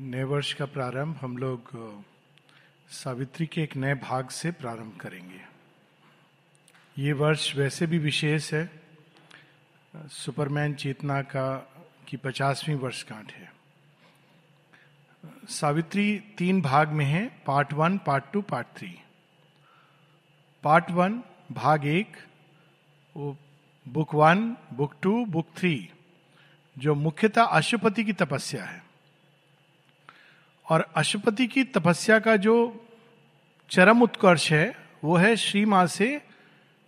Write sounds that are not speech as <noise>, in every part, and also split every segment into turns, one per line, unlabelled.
नए वर्ष का प्रारंभ हम लोग सावित्री के एक नए भाग से प्रारंभ करेंगे। ये वर्ष वैसे भी विशेष है। सुपरमैन चेतना का, की पचासवीं वर्षगांठ है। सावित्री तीन भाग में है, part one, part two, part three. Part one, भाग एक, वो book one, book two, book three, जो मुख्यतः अशुपति की तपस्या है। और अशुपति की तपस्या का जो चरम उत्कर्ष है, वो है श्री माँ से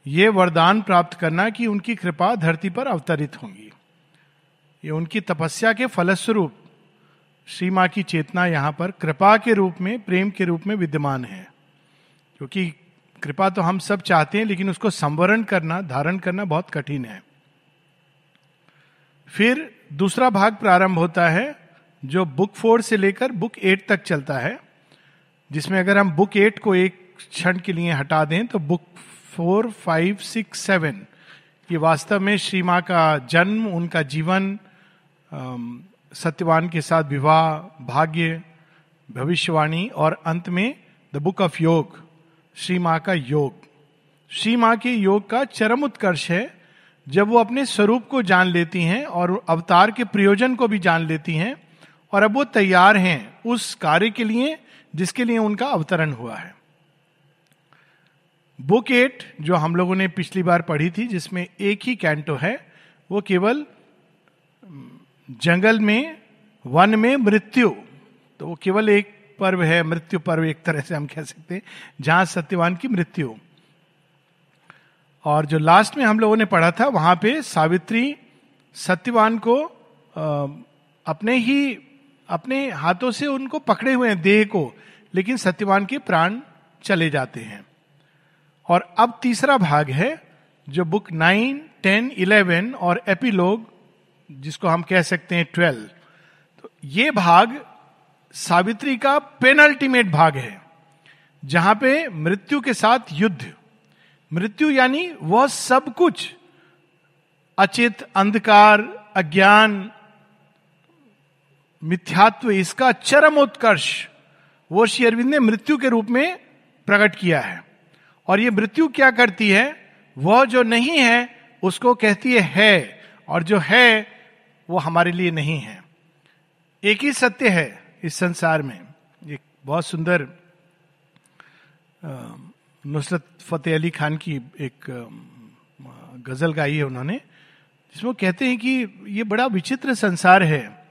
ये वरदान प्राप्त करना कि उनकी कृपा धरती पर अवतरित होंगी। ये उनकी तपस्या के फलस्वरूप श्री माँ की चेतना यहाँ पर कृपा के रूप में, प्रेम के रूप में विद्यमान है। क्योंकि कृपा तो हम सब चाहते हैं, लेकिन उसको संवरण करना, धारण करना बहुत कठिन है। फिर दूसरा भाग प्रारंभ होता है जो बुक फोर से लेकर बुक एट तक चलता है, जिसमें अगर हम बुक एट को एक क्षण के लिए हटा दें तो book four, five, six, seven, ये वास्तव में श्री माँ का जन्म, उनका जीवन सत्यवान के साथ विवाह, भाग्य, भविष्यवाणी और अंत में द बुक ऑफ़ योग श्री माँ का योग। श्री माँ के योग का चरम उत्कर्ष है, जब वो अपने स्वरूप को जान लेती हैं और अवतार के प्रयोजन को भी जान लेती हैं और अब वो तैयार हैं उस कार्य के लिए, जिसके लिए उनका अवतरण हुआ है। बुक एट, जो हम लोगों ने पिछली बार पढ़ी थी, जिसमें एक ही कैंटो है, वो केवल जंगल में, वन में मृत्यु तो वो केवल एक पर्व है, मृत्यु पर्व एक तरह से हम कह सकते हैं, जहाँ सत्यवान की मृत्यु। और जो लास्ट में हम लोगों ने पढ़ा था, वहाँ पे सावित्री सत्यवान को अपने ही अपने हाथों से उनको पकड़े हुए हैं, देह को, लेकिन सत्यवान के प्राण चले जाते हैं। और अब तीसरा भाग है, जो बुक नाइन, टेन, इलेवन और एपीलोग, जिसको हम कह सकते हैं ट्वेल्व। तो ये भाग सावित्री का पेनल्टीमेट भाग है, जहाँ पे मृत्यु के साथ युद्ध। मृत्यु यानी वह सब कुछ, अचित अंधकार, अज्ञान मिथ्यात्व इसका चरम उत्कर्ष वो श्री अरविंद ने मृत्यु के रूप में प्रकट किया है। और ये मृत्यु क्या करती है? वह जो नहीं है, उसको कहती है है। और जो है, वो हमारे लिए नहीं है। एक ही सत्य है इस संसार में। एक बहुत सुंदर नुसरत फतेह अली खान की एक गज़ल गाई है उन्होंने, जिसमें कहते हैं कि ये बड़ा विचित्र संसार है।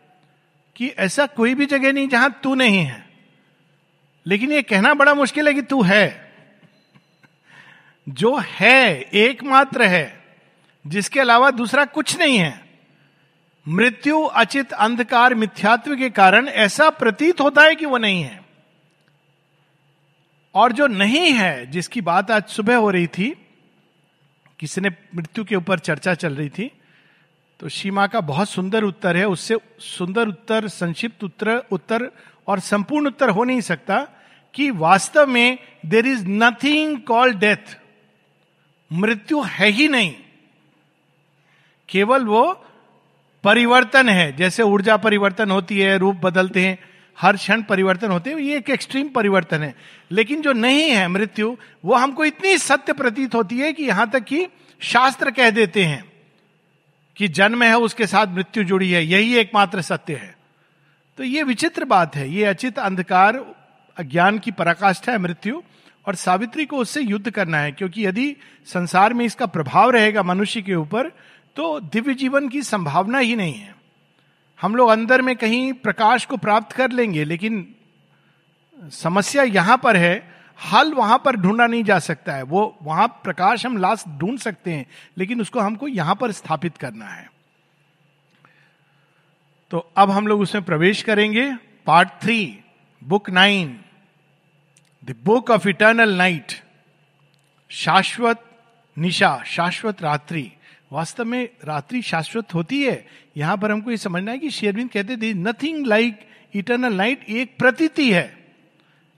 कि ऐसा कोई भी जगह नहीं जहाँ तू नहीं है। लेकिन ये कहना बड़ा मुश्किल है कि तू है। जो है, एकमात्र है, जिसके अलावा दूसरा कुछ नहीं है। मृत्यु, अचित, अंधकार, मिथ्यात्व के कारण ऐसा प्रतीत होता है कि वो नहीं है। और जो नहीं है, जिसकी बात आज सुबह हो रही थी किसी ने मृत्यु के ऊपर चर्चा चल रही थी तो सीमा का बहुत सुंदर उत्तर है, उससे सुंदर उत्तर, संक्षिप्त उत्तर उत्तर और संपूर्ण उत्तर हो नहीं सकता कि वास्तव में there is nothing call death मृत्यु है ही नहीं। केवल वो परिवर्तन है, जैसे ऊर्जा परिवर्तन होती है, रूप बदलते हैं, हर क्षण परिवर्तन होते हैं, ये एक एक्सट्रीम परिवर्तन है। लेकिन जो नहीं है मृत्यु, वो हमको इतनी सत्य प्रतीत होती है कि यहाँ तक कि शास्त्र कह देते हैं। कि जन्म है, उसके साथ मृत्यु जुड़ी है, यही एकमात्र सत्य है। तो ये विचित्र बात है, ये अचित अंधकार, अज्ञान की पराकाष्ठा है मृत्यु, और सावित्री को उससे युद्ध करना है, क्योंकि यदि संसार में इसका प्रभाव रहेगा मनुष्य के ऊपर तो दिव्य जीवन की संभावना ही नहीं है। हम लोग अंदर में कहीं प्रकाश को प्राप्त कर लेंगे, लेकिन समस्या यहाँ पर है हल वहाँ पर ढूंढा नहीं जा सकता है। वो वहाँ प्रकाश हम लास्ट ढूंढ सकते हैं, लेकिन उसको हमको यहाँ पर स्थापित करना है। तो अब हम लोग उसमें प्रवेश करेंगे। Part three, book nine, the book of eternal night, शाश्वत निशा, शाश्वत रात्रि। वास्तव में रात्रि शाश्वत होती है। यहाँ पर हमको ये समझना है कि शेरविंद कहते थे नथिंग लाइक इटर्नल नाइट एक प्रतीति है।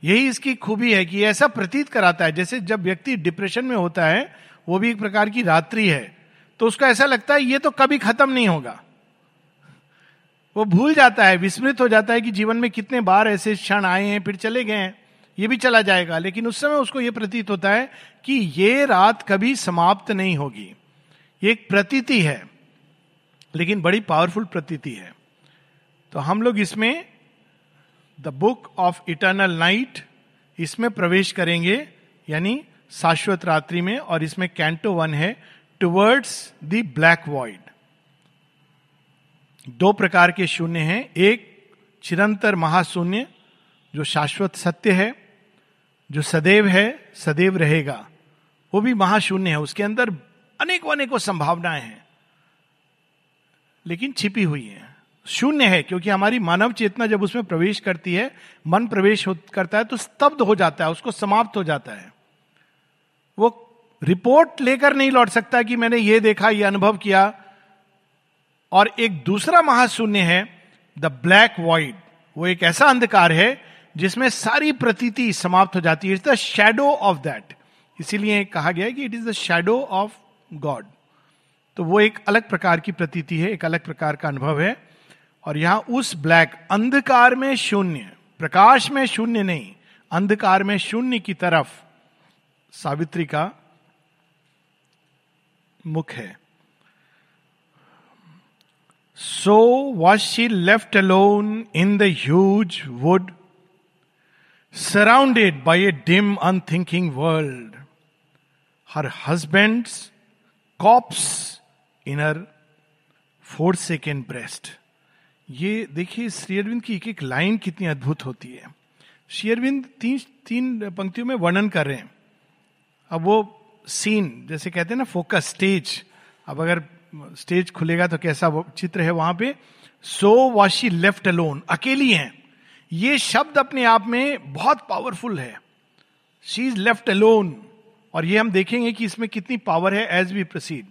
यही इसकी खूबी है कि ऐसा प्रतीत कराता है, जैसे जब व्यक्ति डिप्रेशन में होता है, वो भी एक प्रकार की रात्रि है तो उसको ऐसा लगता है ये तो कभी खत्म नहीं होगा। वो भूल जाता है, विस्मृत हो जाता है कि जीवन में कितने बार ऐसे क्षण आए हैं, फिर चले गए हैं, ये भी चला जाएगा। लेकिन उस समय उसको ये प्रतीत होता है कि ये रात कभी समाप्त नहीं होगी। ये एक प्रतीति है, लेकिन बड़ी पावरफुल प्रतीति है। तो हम लोग इसमें the book of eternal night इसमें प्रवेश करेंगे, यानी शाश्वत रात्रि में, और इसमें कैंटो वन है टुवर्ड्स द ब्लैक वॉइड दो प्रकार के शून्य हैं। एक, चिरंतर महाशून्य, जो शाश्वत सत्य है, जो सदैव है, सदैव रहेगा। वो भी महाशून्य है। उसके अंदर अनेकों अनेकों संभावनाएँ हैं, लेकिन छिपी हुई है। शून्य है, क्योंकि हमारी मानव चेतना जब उसमें प्रवेश करती है, मन प्रवेश करता है तो स्तब्ध हो जाता है, उसको समाप्त हो जाता है। वो रिपोर्ट लेकर नहीं लौट सकता कि मैंने ये देखा, ये अनुभव किया। और एक दूसरा महाशून्य है द ब्लैक वॉइड वो एक ऐसा अंधकार है, जिसमें सारी प्रतीति समाप्त हो जाती है। It's the shadow of that इसीलिए कहा गया कि it is the shadow of God तो वो एक अलग प्रकार की प्रतीति है, एक अलग प्रकार का अनुभव है। और यहाँ उस ब्लैक अंधकार में शून्य, प्रकाश में शून्य नहीं, अंधकार में शून्य की तरफ़ सावित्री का मुख है। So was she left alone in the huge wood surrounded by a dim unthinking world her husband corpse in her forsaken breast ये देखिए, श्री की एक एक लाइन कितनी अद्भुत होती है। श्री अरविंद तीन तीन पंक्तियों में वर्णन कर रहे हैं। अब वो सीन जैसे कहते हैं ना फोकस स्टेज अब अगर स्टेज खुलेगा तो कैसा चित्र है वहाँ पे? सो वाशी लेफ़्ट अलोन अकेली हैं। ये शब्द अपने आप में बहुत पावरफुल है। शी इज़ लेफ़्ट अलोन और ये हम देखेंगे कि इसमें कितनी पावर है as we proceed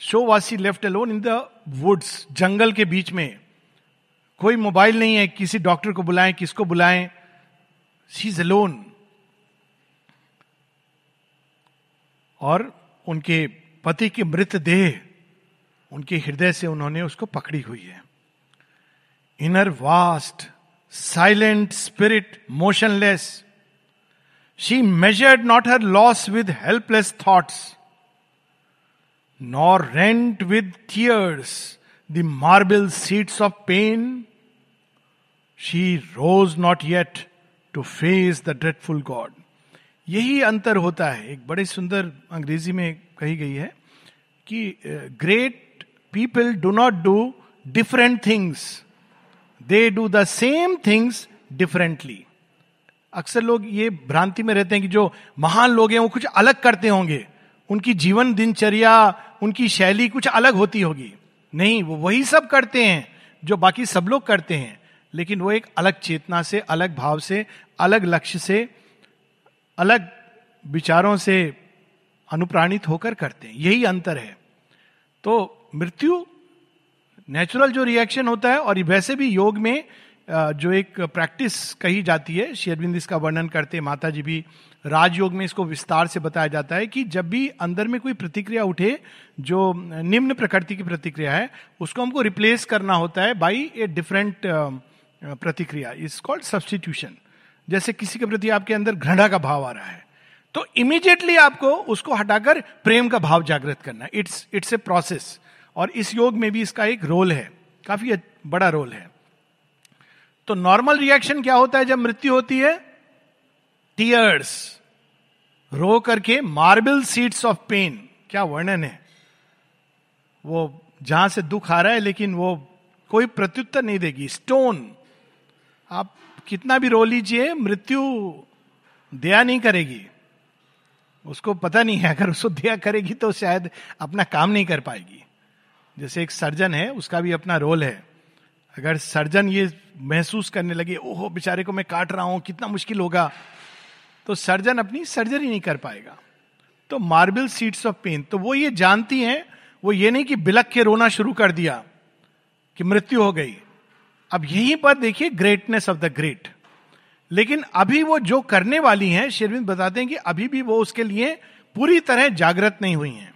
so was she left alone in the woods, जंगल के बीच में। कोई मोबाइल नहीं है, किसी डॉक्टर को बुलाएँ, किसको बुलाएँ। शी इज़ अलोन और उनके पति की मृतदेह उनके हृदय से उन्होंने उसको पकड़ी हुई है। Inner vast silent spirit motionless she measured not her loss with helpless thoughts nor rent with tears the marble seats of pain she rose not yet to face the dreadful god यही अंतर होता है, एक बड़े सुंदर अंग्रेज़ी में कही गई है कि great people do not do different things they do the same things differently अक्सर लोग ये भ्रांति में रहते हैं कि जो महान लोग हैं, वो कुछ अलग करते होंगे। उनकी जीवन दिनचर्या, उनकी शैली कुछ अलग होती होगी। नहीं, वो वही सब करते हैं जो बाकी सब लोग करते हैं, लेकिन वो एक अलग चेतना से, अलग भाव से, अलग लक्ष्य से, अलग विचारों से अनुप्राणित होकर करते हैं। यही अंतर है। तो मृत्यु नेचुरल जो रिएक्शन होता है और वैसे भी योग में जो एक प्रैक्टिस कही जाती है शेरविंद इसका वर्णन करते माता जी भी राजयोग में इसको विस्तार से बताया जाता है कि जब भी अंदर में कोई प्रतिक्रिया उठे, जो निम्न प्रकृति की प्रतिक्रिया है, उसको हमको रिप्लेस करना होता है बाई ए डिफरेंट प्रतिक्रिया। इज़ कॉल्ड सब्सटीट्यूशन जैसे किसी के प्रति आपके अंदर घृणा का भाव आ रहा है तो इमीडिएटली आपको उसको हटाकर प्रेम का भाव जागृत करना इट्स इट्स ए प्रोसेस और इस योग में भी इसका एक रोल है। काफ़ी बड़ा रोल है। तो नॉर्मल रिएक्शन क्या होता है जब मृत्यु होती है? टीयर्स रो करके मार्बल सीट्स ऑफ़ पेन, क्या वर्णन है? वो जहाँ से दुख आ रहा है, लेकिन वो कोई प्रत्युत्तर नहीं देगी। स्टोन, आप कितना भी रो लीजिए, मृत्यु दया नहीं करेगी। उसको पता नहीं है, अगर उसको दया करेगी तो शायद अपना काम नहीं कर पाएगी। जैसे एक सर्जन है, उसका भी अपना रोल है। अगर सर्जन ये महसूस करने लगे, ओहो, बेचारे को मैं काट रहा हूँ, कितना मुश्किल होगा। तो सर्जन अपनी सर्जरी नहीं कर पाएगा। तो मार्बल सीट्स ऑफ़ पेन तो वो ये जानती हैं, वो ये नहीं कि बिलक के रोना शुरू कर दिया कि मृत्यु हो गई। अब यहीं पर देखिए ग्रेटनेस ऑफ़ द ग्रेट लेकिन अभी वो जो करने वाली हैं, शेरविंद बताते हैं कि अभी भी वो उसके लिए पूरी तरह जागृत नहीं हुई हैं।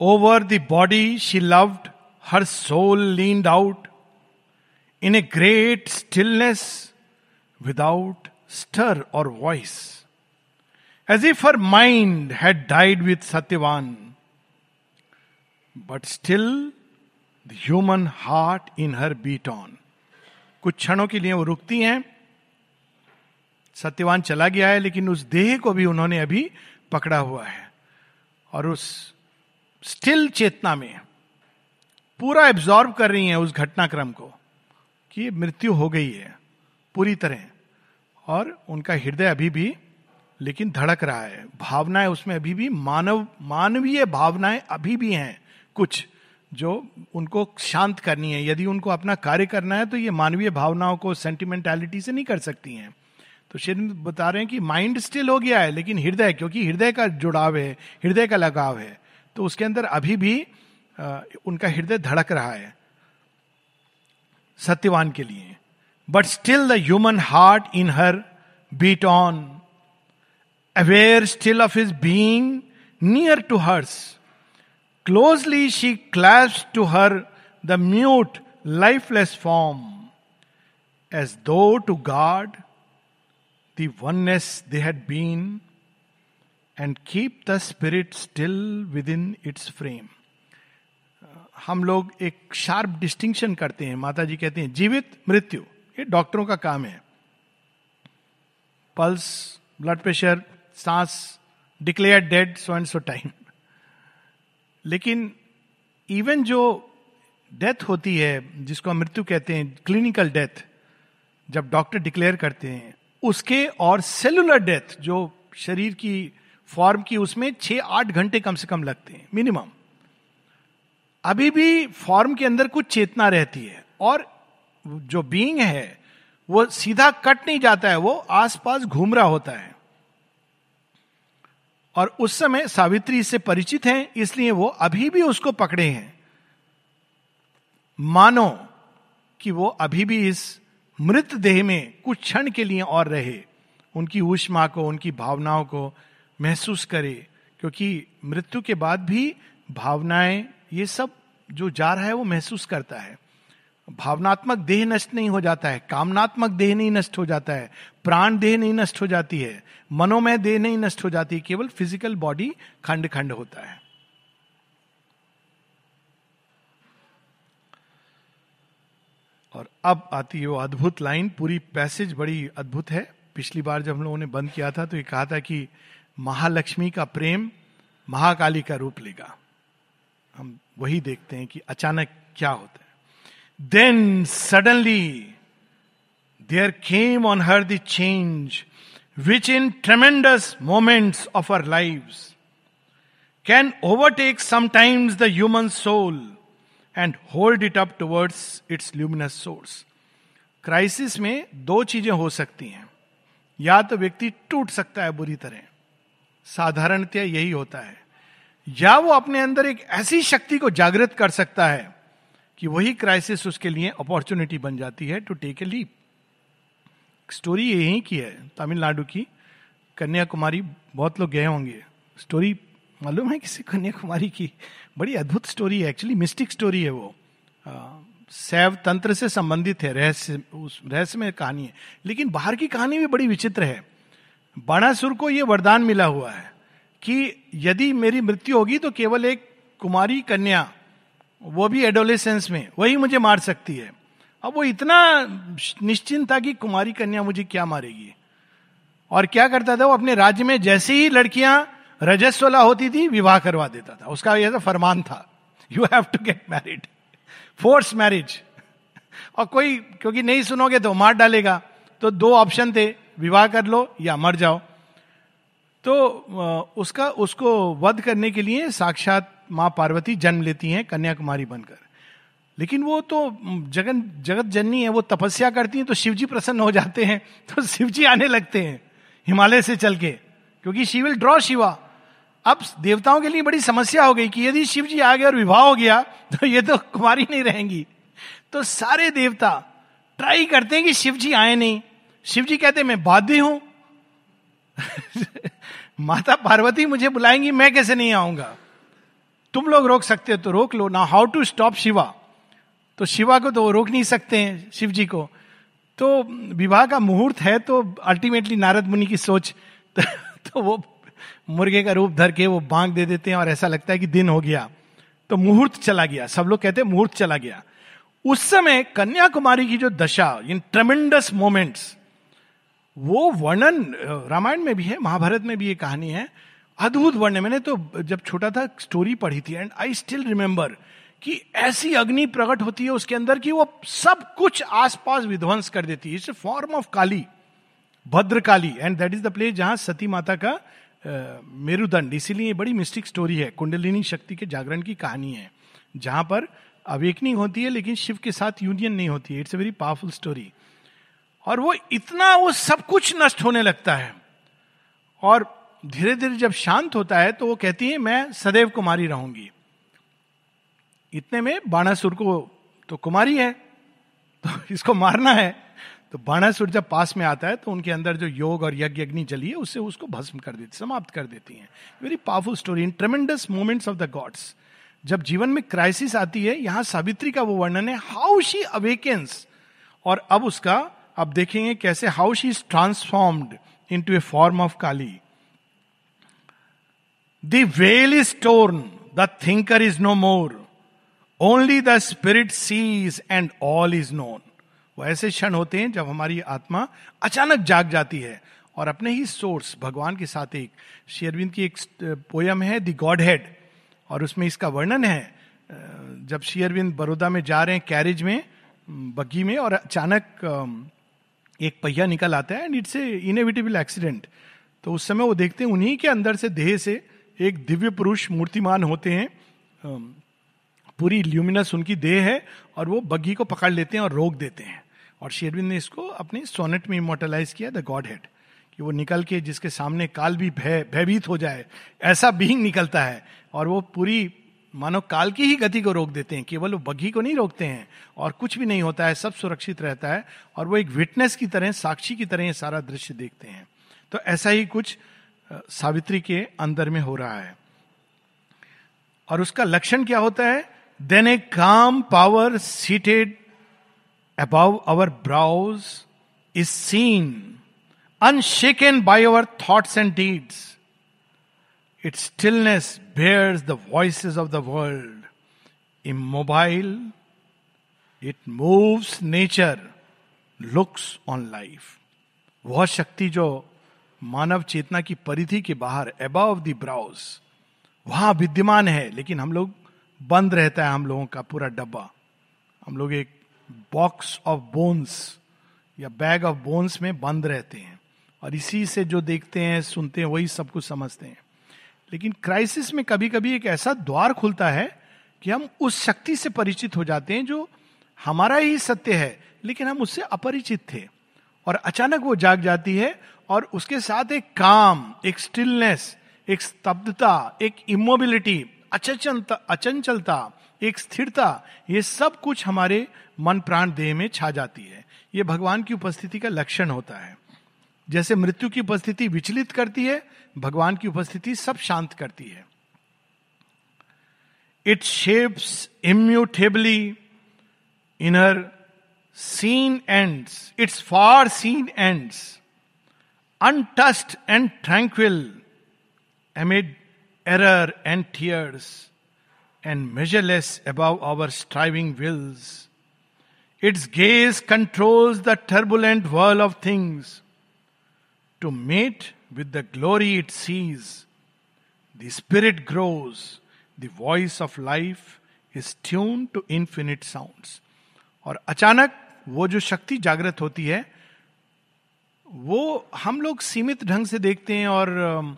Over the body she loved her soul leaned out in a great stillness without stir or voice as if her mind had died with Satyavan but still human heart in her beat on कुछ क्षणों के लिए वो रुकती हैं। सत्यवान चला गया है, लेकिन उस देह को भी उन्होंने अभी पकड़ा हुआ है। और उस स्टिल चेतना में पूरा एब्जॉर्व कर रही हैं उस घटनाक्रम को। कि मृत्यु हो गई है पूरी तरह। और उनका हृदय अभी भी लेकिन धड़क रहा है। भावनाएँ उसमें अभी भी मानव मानवीय भावनाएँ अभी भी हैं कुछ जो उनको शांत करनी है। यदि उनको अपना कार्य करना है तो ये मानवीय भावनाओं को सेंटिमेंटैलिटी से नहीं कर सकती हैं। तो शेर बता रहे हैं कि माइंड स्टिल हो गया है लेकिन हृदय क्योंकि हृदय का जुड़ाव है हृदय का लगाव है तो उसके अंदर अभी भी आ, उनका हृदय धड़क रहा है। सत्यवान के लिए but still the human heart in her beat on aware still of his being near to hers closely she clasped to her the mute lifeless form as though to guard the oneness they had been and keep the spirit still within its frame. हम लोग एक sharp distinction करते हैं। माता जी कहते हैं, जीवित मृत्यु। ये डॉक्टरों का काम है। पल्स, ब्लड प्रेशर, सांस declare dead so and so time लेकिन इवन जो डेथ होती है, जिसको हम मृत्यु कहते हैं क्लिनिकल डेथ जब डॉक्टर डिक्लेयर करते हैं, उसके और सेलुलर डेथ जो शरीर की फॉर्म की, उसमें छह आठ घंटे कम से कम लगते हैं मिनिमम अभी भी फॉर्म के अंदर कुछ चेतना रहती है और जो बीइंग है, वो सीधा कट नहीं जाता है, वो आसपास घूम रहा होता है। और उस समय सावित्री से परिचित हैं, इसलिए वो अभी भी उसको पकड़े हैं। मानो कि वो अभी भी इस मृत देह में कुछ क्षण के लिए और रहे, उनकी ऊष्मा को, उनकी भावनाओं को महसूस करे, क्योंकि मृत्यु के बाद भी भावनाएँ ये सब जो जा रहा है वो महसूस करता है। भावनात्मक देह नष्ट नहीं हो जाता है, कामनात्मक देह नहीं नष्ट हो जाता है, प्राण देह नहीं नष्ट हो जाती है, मनोमय देह नहीं नष्ट हो जाती केवल फ़िज़िकल बॉडी खंड खंड होता है। और अब आती है वो अद्भुत लाइन, पूरी पैसेज बड़ी अद्भुत है। पिछली बार जब हम लोगों ने बंद किया था तो ये कहा था कि महालक्ष्मी का प्रेम महाकाली का रूप लेगा। हम वही देखते हैं कि अचानक क्या होता है। Then suddenly there came on her the change which in tremendous moments of our life can overtake sometimes the human soul and hold it up towards its luminous source crisis में दो चीज़ें हो सकती हैं। या तो व्यक्ति टूट सकता है बुरी तरह। साधारणतया यही होता है। या वो अपने अंदर एक ऐसी शक्ति को जागृत कर सकता है कि वही क्राइसिस उसके लिए अपॉर्चुनिटी बन जाती है to take a leap story यही की है, तमिलनाडु की कन्याकुमारी, बहुत लोग गए होंगे। स्टोरी मालूम है किसी कन्याकुमारी की? बड़ी अद्भुत स्टोरी है एक्चुअली मिस्टिक स्टोरी है वो। सैव तंत्र से संबंधित है, रहस्य, उस रहस्य में कहानी है। लेकिन बाहर की कहानी भी बड़ी विचित्र है। बाणासुर को यह वरदान मिला हुआ है। कि यदि मेरी मृत्यु होगी तो केवल एक कुमारी कन्या, वो भी एडोलेसेंस में, वही मुझे मार सकती है। अब वो इतना निश्चिंत था कि कुमारी कन्या मुझे क्या मारेगी? और क्या करता था वो? अपने राज्य में जैसे ही लड़कियाँ रजस्वला होती थी, विवाह करवा देता था। उसका यह तो फरमान था you have to get married force marriage और कोई, क्योंकि नहीं सुनोगे तो मार डालेगा। तो दो ऑप्शन थे, विवाह कर लो या मर जाओ। तो उसका, उसको वध करने के लिए साक्षात माँ पार्वती जन्म लेती हैं, कन्याकुमारी बनकर। लेकिन वो तो जगन, जगत जननी है, वो तपस्या करती हैं तो शिवजी प्रसन्न हो जाते हैं <laughs> तो शिवजी आने लगते हैं, हिमालय से चल के, क्योंकि शी विल ड्रॉ शिवा। अब देवताओं के लिए बड़ी समस्या हो गई कि यदि शिव जी आ गए और विवाह हो गया <laughs> तो ये तो कुमारी नहीं रहेंगी। तो सारे देवता ट्राई करते हैं कि शिव जी आए नहीं। शिव जी कहते मैं बाध्य हूँ। <laughs> माता पार्वती मुझे बुलाएँगी मैं कैसे नहीं आऊँगा? तुम लोग रोक सकते हो तो रोक लो। ना हाउ टू स्टॉप शिवा तो शिवा को तो रोक नहीं सकते हैं शिव जी को। तो विवाह का मुहूर्त है तो अल्टीमेटली नारद मुनि की सोच <laughs> तो, तो वो मुर्गे का रूप धर के वो बांग दे देते हैं और ऐसा लगता है कि दिन हो गया। तो मुहूर्त चला गया। सब लोग कहते हैं मुहूर्त चला गया। उस समय कन्याकुमारी की जो दशा इन ट्रमेंडस मोमेंट्स वो वर्णन रामायण में भी है, महाभारत में भी ये कहानी है। अद्भुत वर्णन मैंने तो जब छोटा था स्टोरी पढ़ी थी एंड आई स्टिल रिमेंबर कि ऐसी अग्नि प्रकट होती है उसके अंदर कि वो सब कुछ आसपास विध्वंस कर देती है। It's form of Kali Bhadra Kali and that is the place जहाँ सती माता का मेरुदंड। इसीलिए बड़ी मिस्टिक स्टोरी है। कुंडलिनी शक्ति के जागरण की कहानी है, जहाँ पर अवेकनिंग होती है, लेकिन शिव के साथ यूनियन नहीं होती है। It's a very powerful story और वो इतना वो सब कुछ नष्ट होने लगता है। और धीरे धीरे जब शांत होता है तो वो कहती है, मैं सदैव कुमारी रहूँगी। इतने में बाणासुर को तो कुमारी है तो इसको मारना है। तो बाणासुर जब पास में आता है तो उनके अंदर जो योग और यज्ञ अग्नि जली है, उससे उसको भस्म कर देती, समाप्त कर देती हैं। Very powerful story in tremendous moments of the gods जब जीवन में क्राइसिस आती है, यहाँ सावित्री का वो वर्णन है हाउ शी अवेकेंस और अब उसका अब देखेंगे कैसे how she is transformed into a form of Kali the is torn the thinker is no more only the spirit sees and all is known वो ऐसे क्षण होते हैं जब हमारी आत्मा अचानक जाग जाती है और अपने ही सोर्स भगवान के साथ एक शेरविंद की एक पोयम है द गॉड हेड और उसमें इसका वर्णन है जब शेयरविंद बड़ौदा में जा रहे हैं कैरेज में बग्गी में और अचानक एक पहिया निकल आता है and it's a inevitable accident तो उस समय वो देखते हैं, उन्हीं के अंदर से देह से एक दिव्य पुरुष मूर्तिमान होते हैं। पूरी ल्यूमिनस उनकी देह है और वो बग्घी को पकड़ लेते हैं और रोक देते हैं। और शेरविंद ने इसको अपने सोनेट में इमोटलाइज किया द गॉड हेड कि वो निकल के जिसके सामने काल भी भय, भयभीत हो जाए, ऐसा बीइंग निकलता है। और वो पूरी मानो काल की ही गति को रोक देते हैं, केवल वो बग्घी को नहीं रोकते हैं, और कुछ भी नहीं होता है, सब सुरक्षित रहता है, और वो एक विटनेस की तरह, साक्षी की तरह सारा दृश्य देखते हैं। तो ऐसा ही कुछ सावित्री के अंदर में हो रहा है। और उसका लक्षण क्या होता है? Then a calm power seated above our brows is seen unshaken by our thoughts and deeds its stillness bears the voices of the world. Immobile, it moves nature, looks on life. वह शक्ति जो मानव चेतना की परिधि के बाहर above the browse वहाँ विद्यमान है लेकिन हम लोग बंद रहता है हम लोगों का पूरा डब्बा हम लोग एक बॉक्स ऑफ़ बोन्स या बैग ऑफ़ बोन्स में बंद रहते हैं और इसी से जो देखते हैं सुनते हैं वही सब कुछ समझते हैं लेकिन क्राइसिस में कभी कभी एक ऐसा द्वार खुलता है कि हम उस शक्ति से परिचित हो जाते हैं जो हमारा ही सत्य है, लेकिन हम उससे अपरिचित थे। और अचानक वो जाग जाती है और उसके साथ एक काम, एक स्टिलनेस एक स्तब्धता, एक इमोबिलिटी अचंचलता अचंचलता, एक स्थिरता, ये सब कुछ हमारे मन प्राण देह में छा जाती है। ये भगवान की उपस्थिति का लक्षण होता है। जैसे मृत्यु की उपस्थिति विचलित करती है, भगवान की उपस्थिति सब शांत करती है। It shapes immutably in her seen ends its far seen ends untouched and tranquil amid error and tears and measureless above our striving wills its gaze controls the turbulent whirl of things. To mate with the glory it sees, the spirit grows, the voice of life is tuned to infinite sounds. और अचानक वो जो शक्ति जागृत होती है वो हम लोग सीमित ढंग से देखते हैं और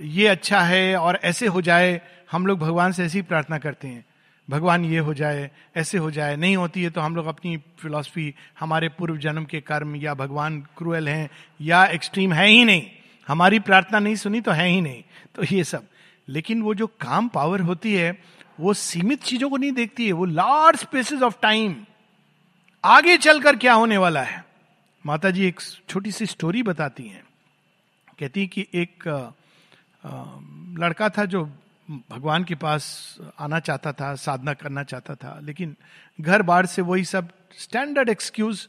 ये अच्छा है और ऐसे हो जाए हम लोग भगवान से ऐसी प्रार्थना करते हैं भगवान ये हो जाए, ऐसे हो जाए, नहीं होती है तो हम लोग अपनी फिलॉसफी हमारे पूर्व जन्म के कर्म या भगवान क्रूएल हैं या एक्सट्रीम है ही नहीं। हमारी प्रार्थना नहीं सुनी तो है ही नहीं। तो ये सब। लेकिन वो जो काम पावर होती है, वो सीमित चीज़ों को नहीं देखती है, वो लार्ज स्पेसिस ऑफ़ टाइम आगे चलकर क्या होने वाला है? माता जी एक छोटी सी स्टोरी बताती हैं। कहती कि एक लड़का था जो भगवान के पास आना चाहता था, साधना करना चाहता था, लेकिन घर बार से वही सब स्टैंडर्ड एक्सक्यूज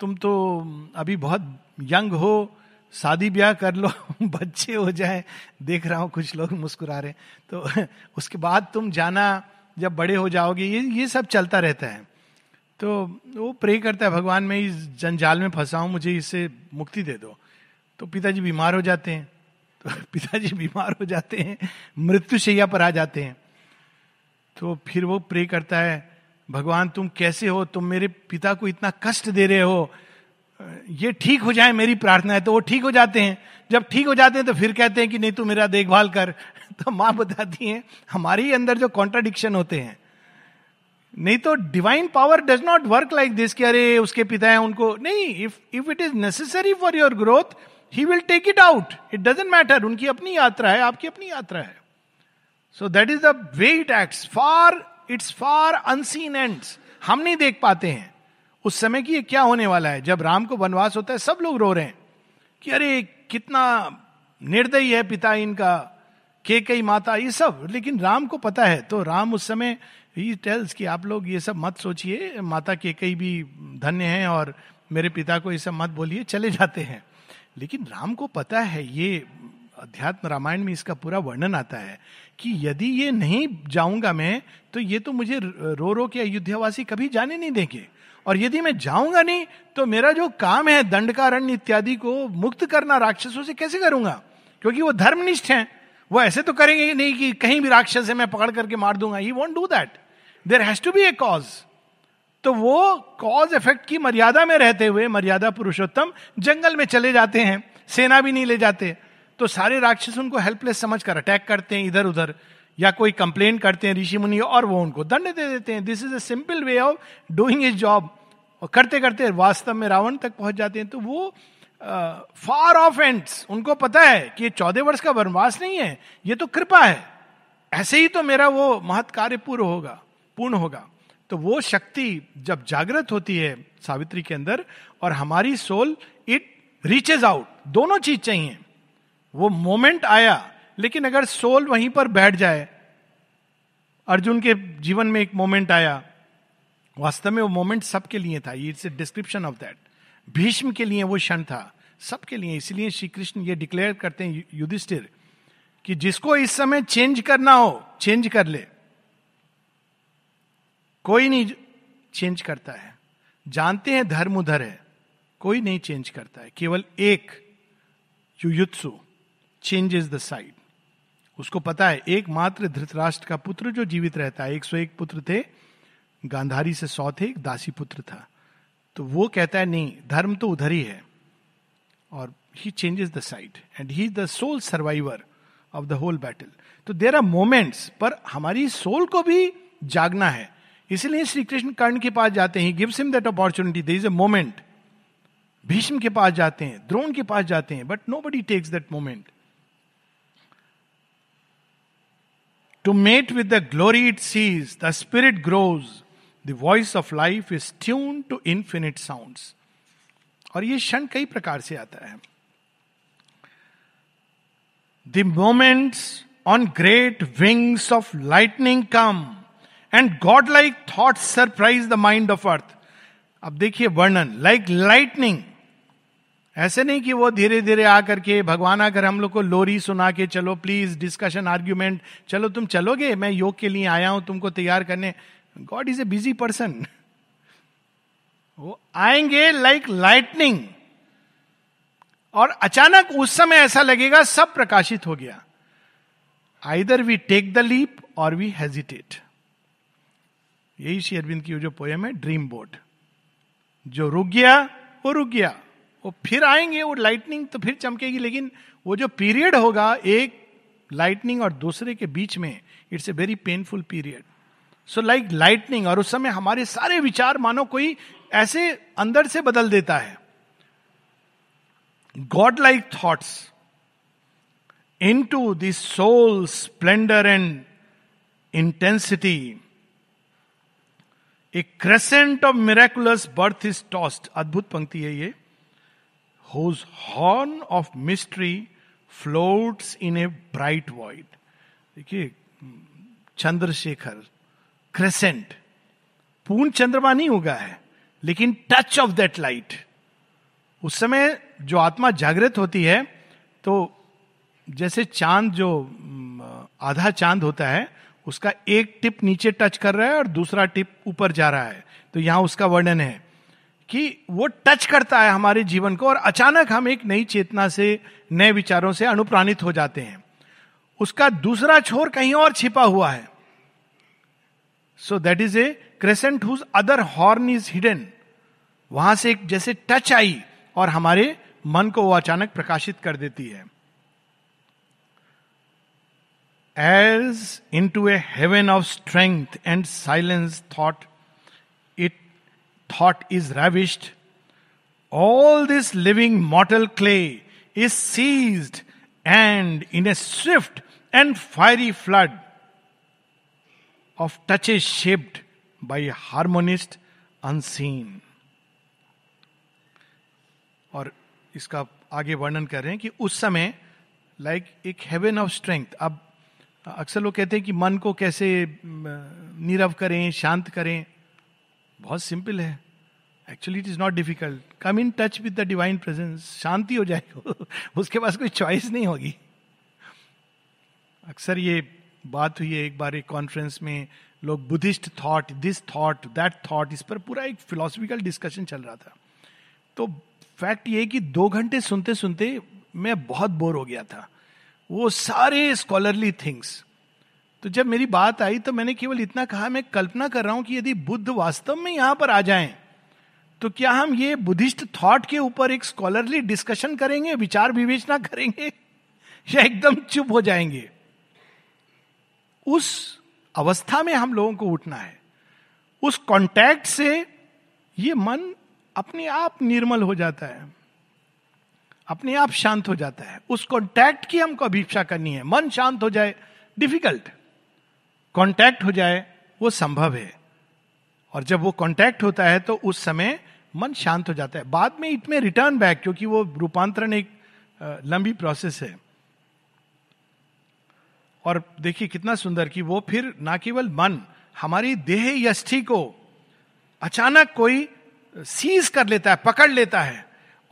तुम तो अभी बहुत यंग हो, शादी ब्याह कर लो, <laughs> बच्चे हो जाए, देख रहा हूँ कुछ लोग मुस्कुरा रहे तो <laughs> उसके बाद तुम जाना, जब बड़े हो जाओगे, ये ये सब चलता रहता है। तो वो प्रे करता है, भगवान, मैं इस जंजाल में फंसा हूँ, मुझे इससे मुक्ति दे दो। तो पिताजी बीमार हो जाते हैं। <laughs> पिताजी बीमार हो जाते हैं, मृत्यु शैया पर आ जाते हैं। तो फिर वो प्रे करता है, भगवान, तुम कैसे हो? तुम मेरे पिता को इतना कष्ट दे रहे हो। ये ठीक हो जाए मेरी प्रार्थना है। तो वो ठीक हो जाते हैं। जब ठीक हो जाते हैं तो फिर कहते हैं कि, नहीं, तू मेरा देखभाल कर। <laughs> तो माँ बताती है, हमारे ही अंदर जो कॉन्ट्राडिक्शन होते हैं। नहीं तो divine power does not work like this कि अरे, उसके पिता है, उनको, नहीं if if it is necessary for your growth he will take it out it doesn't matter उनकी अपनी यात्रा है, आपकी अपनी यात्रा है। So that is the way it act far its far unseen ends हम नहीं देख पाते हैं। उस समय की क्या होने वाला है? जब राम को वनवास होता है, सब लोग रो रहे हैं कि अरे, कितना निर्दयी है पिता इनका, के कई माता, ये सब। लेकिन राम को पता है। तो राम उस समय ही टेल्स कि आप लोग ये सब मत सोचिए। माता के कई भी धन्य हैं और मेरे पिता को ये सब मत बोलिए। चले जाते हैं। लेकिन राम को पता है, ये अध्यात्म रामायण में इसका पूरा वर्णन आता है कि यदि ये नहीं जाऊँगा मैं तो ये तो मुझे रो रो के अयोध्यावासी कभी जाने नहीं देंगे। और यदि मैं जाऊँगा नहीं तो मेरा जो काम है दंडकारण्य इत्यादि को मुक्त करना राक्षसों से कैसे करूँगा? क्योंकि वो धर्मनिष्ठ हैं। वो ऐसे तो करेंगे नहीं कि कहीं भी राक्षस है, मैं पकड़ करके मार दूँगा। He won't do that there has to be a cause तो वो कॉज इफ़ेक्ट की मर्यादा में रहते हुए, मर्यादा पुरुषोत्तम, जंगल में चले जाते हैं, सेना भी नहीं ले जाते। तो सारे राक्षस उनको हेल्पलेस समझ कर अटैक करते हैं इधर उधर, या कोई कंप्लेन करते हैं ऋषि मुनि और वो उनको दंड दे देते हैं। This is a simple way of doing is job और करते करते वास्तव में रावण तक पहुँच जाते हैं। तो वो फार ऑफ़ एंड्स उनको पता है कि ये चौदह वर्ष का वनवास नहीं है, ये तो कृपा है। ऐसे ही तो मेरा वो महत् कार्य पूर्ण होगा पूर्ण होगा। तो वो शक्ति जब जागृत होती है सावित्री के अंदर और हमारी सोल इट रीचेज आउट, दोनों चीज़ चाहिए। वो मोमेंट आया, लेकिन अगर सोल वहीं पर बैठ जाए, अर्जुन के जीवन में एक मोमेंट आया, वास्तव में वो मोमेंट सबके लिए था it's a description of that. Bhishma के लिए वो क्षण था, सबके लिए, इसलिए श्री कृष्ण ये डिक्लेयर करते हैं युधिष्ठिर कि जिसको इस समय चेंज करना हो, चेंज कर ले। कोई नहीं चेंज करता है। जानते हैं धर्म उधर है, कोई नहीं चेंज करता है। केवल एक, Yuyutsu change is the side उसको पता है, एकमात्र धृतराष्ट्र का पुत्र जो जीवित रहता है, एक सौ एक पुत्र थे, गांधारी से सौ थे, एक दासी पुत्र था। तो वो कहता है, नहीं, धर्म तो उधर ही है। और he changes the side and he is the sole survivor of the whole battle तो देर आर मोमेंट्स पर हमारी सोल को भी जागना है। इसलिए श्री कृष्ण कर्ण के पास जाते हैं। Gives him that opportunity they is a moment Bhishma के पास जाते हैं, द्रोण के पास जाते हैं but nobody takes that moment to mate with the glory it sees the spirit grows the voice of life is tune to infinite sound और ये क्षण कई प्रकार से आता है। The moments on great wings of lightning come and god like thought surprise the mind of earth अब देखिए वर्णन लाइक लाइटनिंग ऐसे नहीं कि वो धीरे धीरे आकर के, भगवान आकर हम लोग को लोरी सुना के, चलो प्लीज़ डिस्कशन आर्ग्यूमेंट चलो, तुम चलोगे? मैं योग के लिए आया हूँ, तुमको तैयार करने। God is a busy person वो आएँगे लाइक लाइटनिंग और अचानक उस समय ऐसा लगेगा, सब प्रकाशित हो गया। Either we take the leap or we hesitate यही श्री अरविंद की जो पोयम है ड्रीम बोर्ड जो रुक गया, वो रुक गया। वो फिर आएँगे, वो लाइटनिंग तो फिर चमकेगी, लेकिन वो जो पीरियड होगा, एक लाइटनिंग और दूसरे के बीच में it's a very painful period so like lightning और उस समय हमारे सारे विचार मानो कोई ऐसे अंदर से बदल देता है। God like thoughts into this soul splendour and intensity a crescent of miraculous birth is tossed अद्भुत पंक्ति है ये। Whose horn of mystery floats in a bright void देखिए, चंद्रशेखर क्रेसेंट पूर्ण चंद्रमा नहीं उगा है, लेकिन टच ऑफ़ दैट लाइट उस समय जो आत्मा जागृत होती है तो जैसे चाँद जो आधा चाँद होता है उसका एक टिप नीचे टच कर रहा है और दूसरा टिप ऊपर जा रहा है। तो यहाँ उसका वर्णन है कि वो टच करता है हमारे जीवन को और अचानक हम एक नई चेतना से, नए विचारों से अनुप्राणित हो जाते हैं। उसका दूसरा छोर कहीं और छिपा हुआ है। So that is a crescent whose other horn is hidden वहाँ से एक जैसे टच आई और हमारे मन को वो अचानक प्रकाशित कर देती है। As into a heaven of strength and silence thought it thought is revised all this living mortal clay is seized and in a swift and fiery flood of touch is shaped by harmonist unseen और इसका आगे वर्णन कर रहे हैं कि उस समय लाइक एक हेवन ऑफ़ स्ट्रेंथ अब अक्सर लोग कहते हैं कि मन को कैसे नीरव करें, शांत करें। बहुत सिंपल है। Actually it is not difficult come in touch with the divine presence शांति हो जाएगी। <laughs> उसके पास कोई चॉइस नहीं होगी। अक्सर ये बात हुई है, एक बार एक कॉन्फ्रेंस में लोग Buddhist thought this thought that thought इस पर पूरा एक फिलोसफिकल डिस्कशन चल रहा था। तो फैक्ट ये कि दो घंटे सुनते सुनते मैं बहुत बोर हो गया था। वो सारे स्कॉलरली थिंग्स तो जब मेरी बात आई तो मैंने केवल इतना कहा, मैं कल्पना कर रहा हूँ कि यदि बुद्ध वास्तव में यहाँ पर आ जाएँ तो क्या हम ये बुद्धिस्ट थॉट के ऊपर एक स्कॉलरली डिस्कशन करेंगे, विचार विवेचना करेंगे, <laughs> या एकदम चुप हो जाएँगे? उस अवस्था में हम लोगों को उठना है। उस कॉन्टैक्ट से ये मन अपने आप निर्मल हो जाता है। अपने आप शांत हो जाता है। उस कॉन्टैक्ट की हमको अभिक्षा करनी है। मन शांत हो जाए डिफ़िकल्ट कॉन्टैक्ट हो जाए, वो संभव है। और जब वो कॉन्टैक्ट होता है तो उस समय मन शांत हो जाता है। बाद में इट रिटर्न बैक क्योंकि वो रूपांतरण एक लंबी प्रोसेस है। और देखिए कितना सुंदर कि वो फिर ना केवल मन, हमारी देह यष्टि को अचानक कोई सीज कर लेता है, पकड़ लेता है।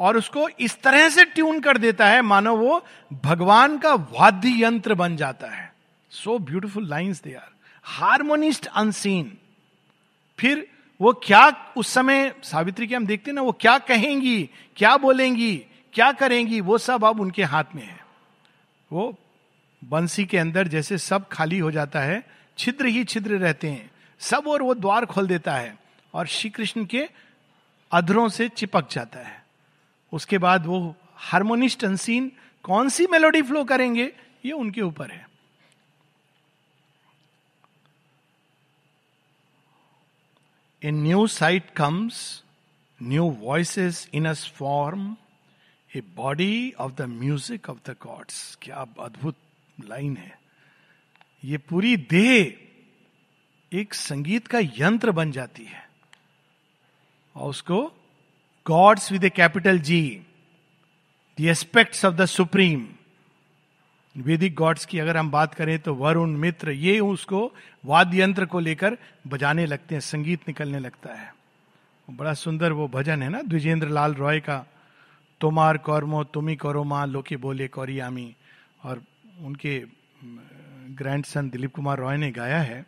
और उसको इस तरह से ट्यून कर देता है, मानो वो भगवान का वाद्य यंत्र बन जाता है। So beautiful lines they are harmonist unseen फिर वो क्या उस समय, सावित्री के हम देखते हैं ना, वो क्या कहेंगी, क्या बोलेंगी, क्या करेंगी, वो सब अब उनके हाथ में है। वो बंसी के अंदर जैसे सब खाली हो जाता है, छिद्र ही छिद्र रहते हैं। सब और वो द्वार खोल देता है और श्री कृष्ण के अधरों से चिपक जाता है। उसके बाद वो हारमोनिस्ट अनसीन कौन सी मेलोडी फ्लो करेंगे, ये उनके ऊपर है। A new sight comes new voices in us form a body of the music of the gods क्या अद्भुत लाइन है। ये पूरी देह एक संगीत का यंत्र बन जाती है। और उसको gods with a capital G the aspects of the supreme Vedic gods की अगर हम बात करें तो वरुण, मित्र, ये उसको वाद्य यंत्र को लेकर बजाने लगते हैं, संगीत निकलने लगता है। बड़ा सुंदर वो भजन है ना द्विजेंद्र लाल रॉय का तोमार कौरमो, तुमी करो माँ, लोके बोले कौरियामी। और उनके ग्रैंडसन दिलीप कुमार रॉय ने गाया है।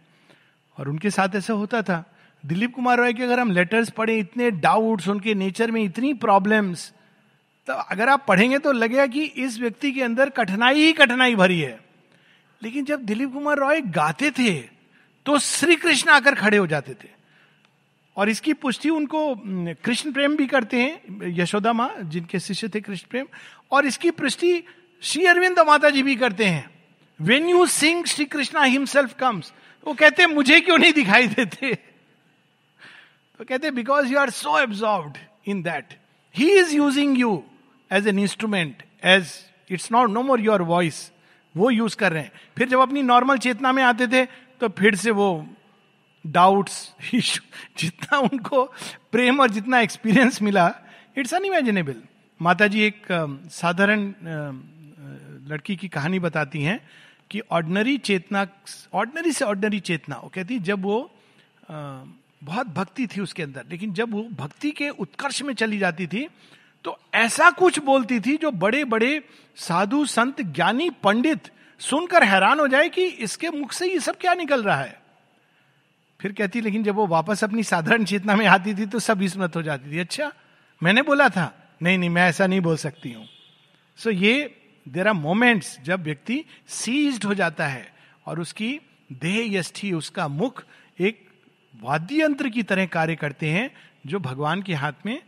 और उनके साथ ऐसा होता था। दिलीप कुमार रॉय के अगर हम लेटर्स पढ़े, इतने डाउट्स उनके नेचर में इतनी प्रॉब्लम्स तो अगर आप पढ़ेंगे तो लगेगा कि इस व्यक्ति के अंदर कठिनाई ही कठिनाई भरी है। लेकिन जब दिलीप कुमार रॉय गाते थे तो श्री कृष्ण आकर खड़े हो जाते थे। और इसकी पुष्टि उनको कृष्ण प्रेम भी करते हैं, यशोदा माँ, जिनके शिष्य थे कृष्ण प्रेम, और इसकी पुष्टि श्री अरविंद माता जी भी करते हैं। When you sing Shri Krishna himself comes वो कहते मुझे क्यों नहीं दिखाई देते? तो कहते because you are so absorb in that he is using you as an instrument as it's not no more your voice वो यूज़ कर रहे हैं। फिर जब अपनी नॉर्मल चेतना में आते थे तो फिर से वो डाउट्स <laughs> जितना उनको प्रेम और जितना एक्सपीरियंस मिला इट्स अन अनइमेजिनेबल माता जी एक साधारण लड़की की कहानी बताती हैं कि ऑर्डनरी चेतना ऑर्डनरी से ऑर्डनरी चेतना वो कहती जब वो आ, बहुत भक्ति थी उसके अंदर। लेकिन जब वो भक्ति के उत्कर्ष में चली जाती थी तो ऐसा कुछ बोलती थी जो बड़े बड़े साधु संत ज्ञानी पंडित सुनकर हैरान हो जाए कि इसके मुख से ये सब क्या निकल रहा है। फिर कहती लेकिन जब वो वापस अपनी साधारण चेतना में आती थी तो सब स्मृत हो जाती थी। अच्छा मैंने बोला था। नहीं नहीं मैं ऐसा नहीं बोल सकती हूँ। सो so, ये देर आर मोमेंट्स जब व्यक्ति सीज्ड हो जाता है और उसकी देह यष्ठी उसका मुख एक वाद्य यंत्र की तरह कार्य करते हैं, जो भगवान के हाथ में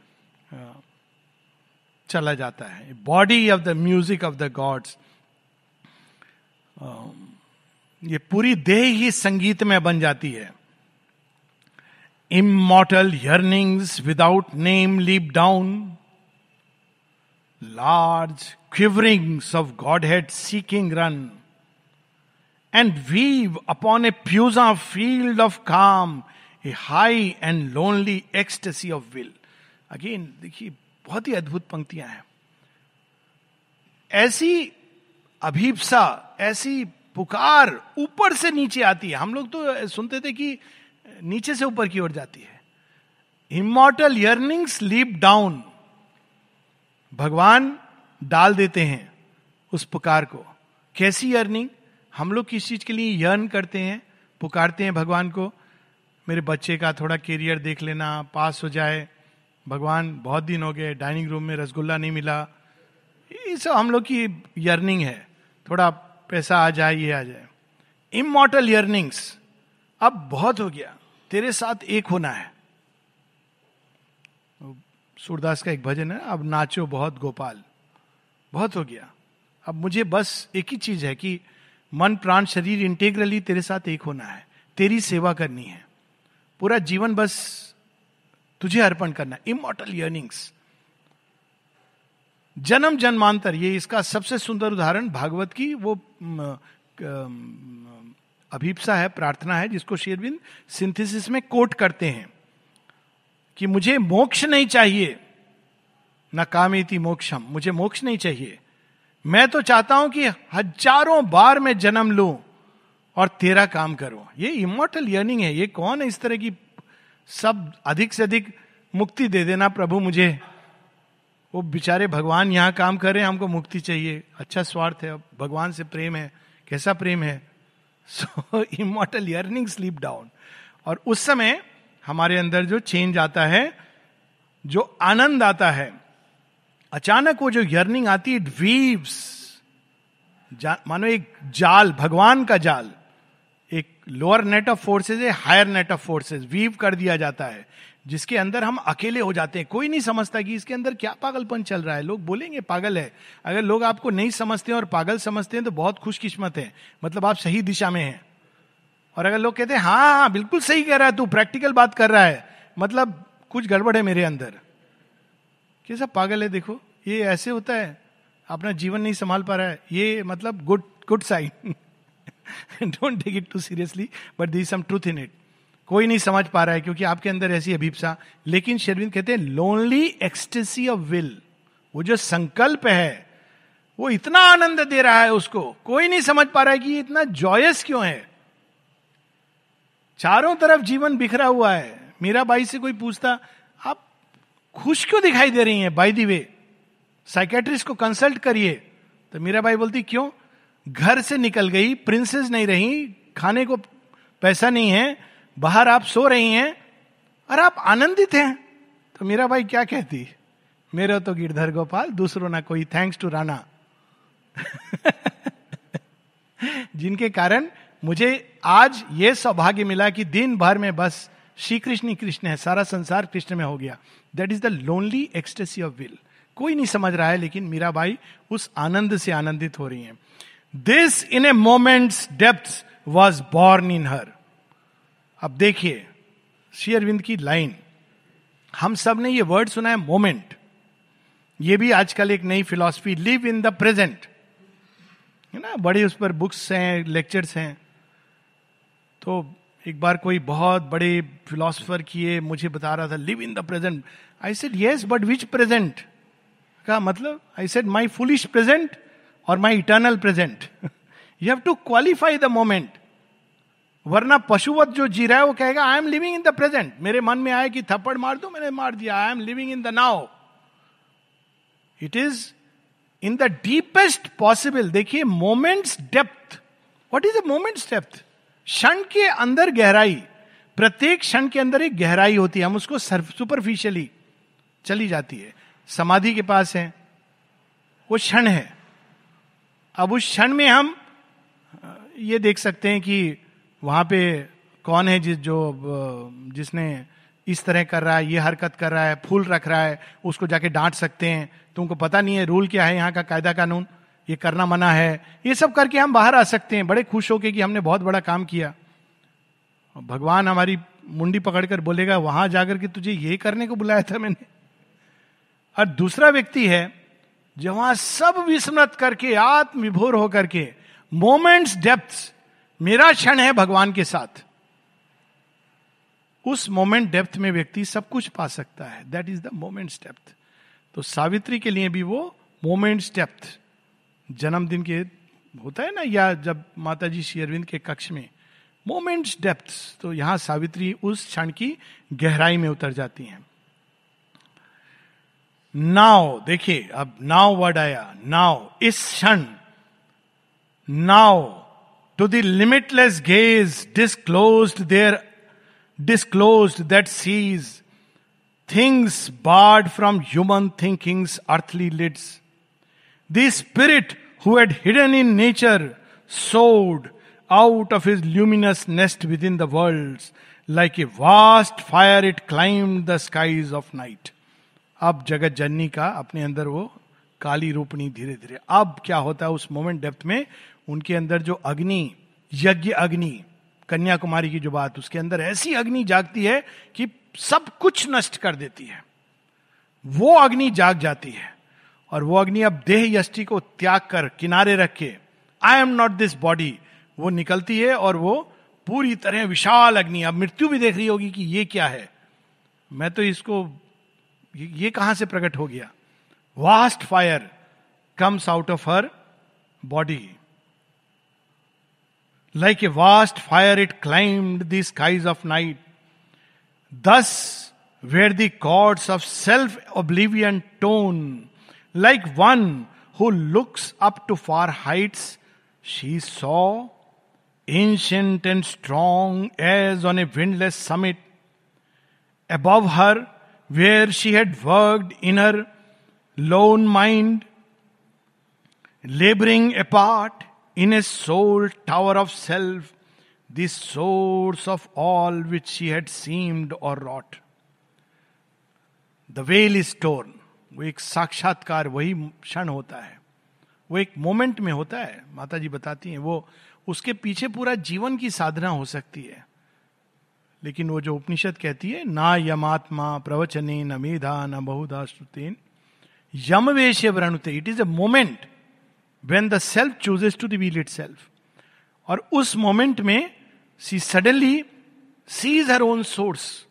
चला जाता है। Body of the music of the gods ये पूरी देह ही संगीत में बन जाती है। Immortal yearnings without name leap down large quiverings of godhead seeking run and weave upon a प्यूजा field of calm high and lonely ecstasy of will again देखिए, बहुत ही अद्भुत पंक्तियाँ हैं। ऐसी अभीपसा, ऐसी पुकार ऊपर से नीचे आती है। हम लोग तो सुनते थे कि नीचे से ऊपर की ओर जाती है। इमोटल यर्निंग स्लीप डाउन भगवान डाल देते हैं उस पुकार को। कैसी यर्निंग हम लोग किस चीज़ के लिए यर्न करते हैं? पुकारते हैं भगवान को। मेरे बच्चे का थोड़ा कैरियर देख लेना पास हो जाए। भगवान, बहुत दिन हो गए डाइनिंग रूम में रसगुल्ला नहीं मिला। ये सब हम लोग की यर्निंग है। थोड़ा पैसा आ जाए, ये आ जाए। इमोटल यर्निंग्स अब बहुत हो गया। तेरे साथ एक होना है। सूरदास का एक भजन है, अब नाचो बहुत गोपाल। बहुत हो गया। अब मुझे बस एक ही चीज़ है कि मन, प्राण, शरीर इंटेग्रली तेरे साथ एक होना है। तेरी सेवा करनी है। पूरा जीवन बस तुझे अर्पण करना इमोटल यर्निंग्स जन्म जन्मांतर, ये इसका सबसे सुंदर उदाहरण भागवत की वो अभीपसा है, प्रार्थना है, जिसको शेरविंद सिंथेसिस में कोट करते हैं कि मुझे मोक्ष नहीं चाहिए। न कामेति मोक्षम, मुझे मोक्ष नहीं चाहिए। मैं तो चाहता हूँ कि हज़ारों बार मैं जन्म लू। और तेरा काम करो। ये इमोटल यर्निंग है। ये कौन है इस तरह की सब अधिक से अधिक मुक्ति दे देना प्रभु मुझे? वो बेचारे भगवान यहाँ काम कर रहे हैं, हमको मुक्ति चाहिए। अच्छा स्वार्थ है। भगवान से प्रेम है। कैसा प्रेम है? So immortal yearning sleep down और उस समय हमारे अंदर जो चेंज आता है, जो आनंद आता है, अचानक वो जो यर्निंग आती है इट वीव्स मानो एक जाल, भगवान का जाल। लोअर नेट ऑफ़ फोर्सेज है higher net of forces weave कर दिया जाता है, जिसके अंदर हम अकेले हो जाते हैं। कोई नहीं समझता कि इसके अंदर क्या पागलपन चल रहा है। लोग बोलेंगे, पागल है। अगर लोग आपको नहीं समझते हैं और पागल समझते हैं तो बहुत खुशकिस्मत है। मतलब आप सही दिशा में हैं। और अगर लोग कहते हैं हाँ हाँ बिल्कुल सही कह रहा है तू प्रैक्टिकल बात कर रहा है। मतलब कुछ गड़बड़ है मेरे अंदर। कैसा पागल है, देखो। ये ऐसे होता है। अपना जीवन नहीं संभाल पा रहा है। ये मतलब good good sign don't take it too seriously but the some truth in it कोई नहीं समझ पा रहा है, क्योंकि आपके अंदर ऐसी अभिप्सा लेकिन शेरविंद कहते हैं लोनली एक्सटेसी ऑफ़ विल वो जो संकल्प है, वो इतना आनंद दे रहा है उसको। कोई नहीं समझ पा रहा है कि ये इतना जॉयस क्यों है। चारों तरफ़ जीवन बिखरा हुआ है। मीरा बाई से कोई पूछता, आप खुश क्यों दिखाई दे रही हैं बाई दी वे साइकेट्रिस्ट को कंसल्ट करिए। तो मीरा बाई बोलती, क्यों? घर से निकल गई प्रिंसेस नहीं रही, खाने को पैसा नहीं है, बाहर आप सो रही हैं और आप आनंदित हैं। तो मीरा भाई क्या कहती? मेरा तो गिरधर गोपाल, दूसरों ना कोई थैंक्स टू राणा। <laughs> जिनके कारण मुझे आज ये सौभाग्य मिला कि दिन भर में बस श्री कृष्ण ही कृष्ण है, सारा संसार कृष्ण में हो गया। That is the lonely ecstasy of will कोई नहीं समझ रहा है, लेकिन मीराबाई उस आनंद से आनंदित हो रही हैं। This in a moments depth was born in her अब देखिए, श्री अरविंद की लाइन। हम सबने ये वर्ड सुना है मोमेंट ये भी आजकल एक नई philosophy live in the present है ना? बड़े उस पर बुक्स हैं लेक्चर्स हैं। तो एक बार कोई बहुत बड़े फिलोसफर किए, मुझे बता रहा था live in the present I said yes but which present का मतलब? I said my foolish present और my eternal present. You have to qualify the moment वरना पशुवत जो जी रहा है वो कहेगा I am living in the present मेरे मन में आया कि थप्पड़ मार दो, मैंने मार दिया। I am living in the now it is in the deepest possible देखिए moments depth what is the moments depth क्षण के अंदर गहराई। प्रत्येक क्षण के अंदर एक गहराई होती है। हम उसको सुपरफिशियली चली जाती है। समाधि के पास है। वो क्षण है। अब उस क्षण में हम, ये देख सकते हैं कि वहाँ पे कौन है जिस, जो जिसने इस तरह कर रहा है, ये हरकत कर रहा है, फूल रख रहा है, उसको जाके डांट सकते हैं। तुमको पता नहीं है, रूल क्या है यहाँ का कायदा कानून? ये करना मना है। ये सब करके हम बाहर आ सकते हैं। बड़े खुश होके कि हमने बहुत बड़ा काम किया। भगवान हमारी मुंडी पकड़कर बोलेगा, वहाँ जाकर के तुझे ये करने को बुलाया था मैंने। और दूसरा व्यक्ति है जहाँ सब विस्मृत करके आत्म विभोर होकर के, मोमेंट्स डेप्थ मेरा क्षण है भगवान के साथ। उस मोमेंट डेप्थ में व्यक्ति सब कुछ पा सकता है। That is the moment depth तो सावित्री के लिए भी वो मोमेंट डेप्थ जन्मदिन के, होता है ना, या जब माता जी शेरविंद के कक्ष में मोमेंट्स डेप्थ तो यहाँ सावित्री उस क्षण की गहराई में उतर जाती हैं। नाव, देखिए, अब नाव वर्ड आया, नाव, इस क्षण, now to the limitless gaze disclose there disclose that sees things barred from human thinkings earthly lids the spirit who had hidden in nature soared out of his luminous nest within the world like a vast fire it climbed the skies of night अब जगत जननी का अपने अंदर वो काली रूपणी धीरे धीरे अब क्या होता है उस मोमेंट डेप्थ में? उनके अंदर जो अग्नि, यज्ञ अग्नि, कन्याकुमारी की जो बात, उसके अंदर ऐसी अग्नि जागती है कि सब कुछ नष्ट कर देती है। वो अग्नि जाग जाती है और वो अग्नि अब देह यष्टि को त्याग कर, किनारे रख के I am not this body वो निकलती है और वो पूरी तरह विशाल अग्नि। अब मृत्यु भी देख रही होगी कि ये क्या है। मैं तो इसको ये कहाँ से प्रकट हो गया? Vast fire comes out of her body like a vast fire it climbed the skies of night thus where the cords of self oblivion torn like one who looks up to far heights she saw ancient and strong age on a windless summit above her where she had worked in her lone mind, laboring apart, in a soul tower of self, the source of all which she had seemed or wrought. The veil is torn वो एक साक्षात्कार वही क्षण होता है वो एक moment में होता है माता जी बताती हैं वो उसके पीछे पूरा जीवन की साधना हो सकती है लेकिन वो जो उपनिषद कहती है, ना यमात्मा प्रवचने न मेधा न बहुधा श्रुतेन, यम वेश व्रणुते it is a moment when the self chooses to reveal itself और उस मोमेंट में she suddenly sees her own source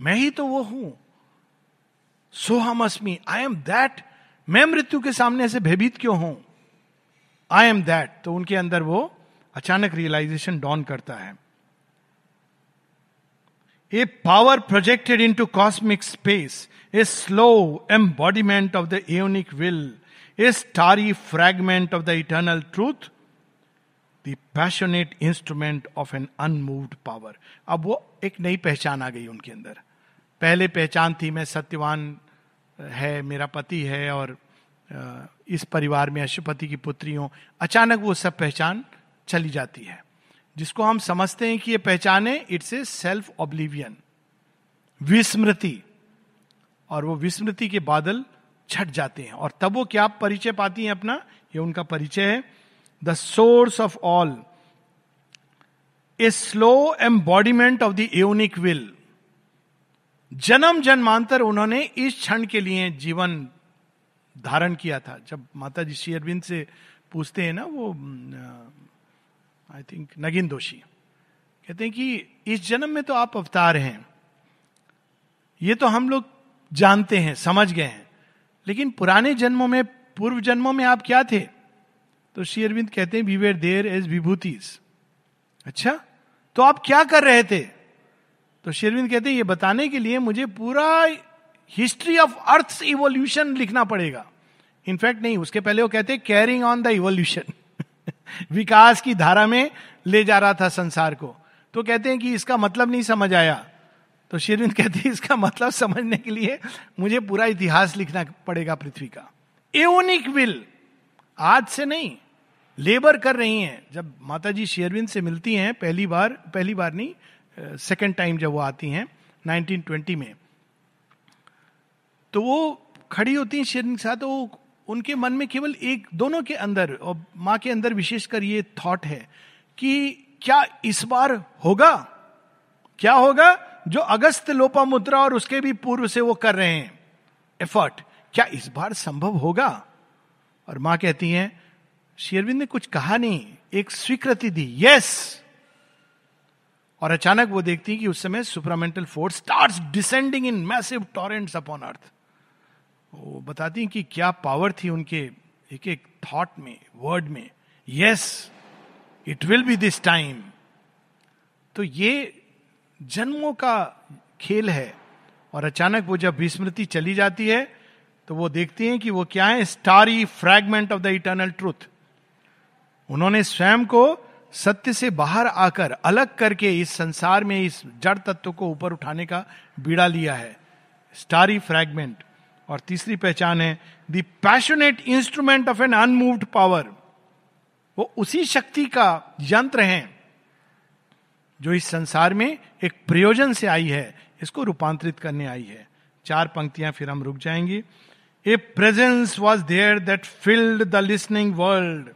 मैं ही तो वो हूँ। सो हम अस्मी आई एम दैट मैं मृत्यु के सामने ऐसे भयभीत क्यों हूँ? आई एम दैट तो उनके अंदर वो अचानक रियलाइजेशन डॉन करता है। Power projected into cosmic space a slow embodiment of the aeonic will a starry fragment of the eternal truth the passionate instrument of an unmoved power अब वो एक नई पहचान आ गई उनके अंदर। पहले पहचान थी, मैं सत्यवान, है, मेरा पति है और इस परिवार में अशुपति की पुत्री हूँ अचानक वो सब पहचान चली जाती है। जिसको हम समझते हैं कि ये पहचान इट्स ए सेल्फ ऑब्लिवियन विस्मृति। और वो विस्मृति के बादल छट जाते हैं। और तब वो क्या परिचय पाती हैं अपना? ये उनका परिचय है। The source of all a slow embodiment of the aeonic will जन्म जन्मांतर उन्होंने इस क्षण के लिए जीवन धारण किया था। जब माता जी श्री अरविंद से पूछते हैं ना, वो आई थिंक नगिन दोषी कहते हैं कि इस जन्म में तो आप अवतार हैं। ये तो हम लोग जानते हैं, समझ गए हैं। लेकिन पुराने जन्मों में, पूर्व जन्मों में आप क्या थे? तो श्री अरविंद कहते हैं वी वेर देयर एज विभूतिज अच्छा? तो आप क्या कर रहे थे? तो शेरविंद कहते हैं, ये बताने के लिए मुझे पूरा हिस्ट्री ऑफ़ अर्थ इवोल्यूशन लिखना पड़ेगा. इनफैक्ट नहीं, उसके पहले वो कहते हैं कैरिंग ऑन द इवोल्यूशन विकास की धारा में ले जा रहा था संसार को। तो कहते हैं कि इसका मतलब नहीं समझ आया। तो शेरविंद कहते हैं, इसका मतलब समझने के लिए मुझे पूरा इतिहास लिखना पड़ेगा पृथ्वी का। एओनिक विल आज से नहीं लेबर कर रही हैं। जब माता जी शेरविंद से मिलती हैं, पहली बार पहली बार नहीं सेकेंड टाइम जब वो आती हैं 1920 में। तो वो खड़ी होती हैं शेरविंद के साथ तो उनके मन में केवल एक, दोनों के अंदर और माँ के अंदर विशेषकर ये थॉट है कि क्या इस बार होगा? क्या होगा जो अगस्त लोपा मुद्रा और उसके भी पूर्व से वो कर रहे हैं? एफर्ट क्या इस बार संभव होगा? और माँ कहती हैं शेरविंद ने कुछ कहा नहीं, एक स्वीकृति दी यस और अचानक वो देखती है कि उस समय supramental force start descending in massive torrents upon earth वो बताती हैं कि क्या पावर थी उनके एक एक थॉट में वर्ड में। Yes it will be this time तो ये जन्मों का खेल है और अचानक वो जब विस्मृति चली जाती है तो वो देखती हैं कि वो क्या है? Starry fragment of the eternal truth उन्होंने स्वयं को सत्य से बाहर आकर अलग करके इस संसार में इस जड़ तत्व को ऊपर उठाने का बीड़ा लिया है। स्टारी फ्रैगमेंट और तीसरी पहचान है the passionate instrument of an unmoved power वो उसी शक्ति का यंत्र है, जो इस संसार में एक प्रयोजन से आई है, इसको रूपांतरित करने आई है। चार पंक्तियाँ फिर हम रुक जाएँगे। A presence was there that filled the listening world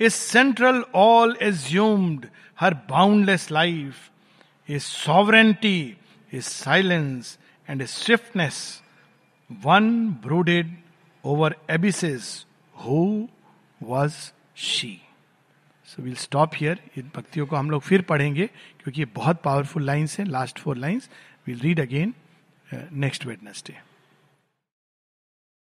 a central all assumed her boundless life a sovereignty a silence and a swiftness one brooded over abysses who was she so will stop here इन भक्तियों को हम लोग फिर पढ़ेंगे, क्योंकि ये बहुत powerful lines हैं last four lines will read again next Wednesday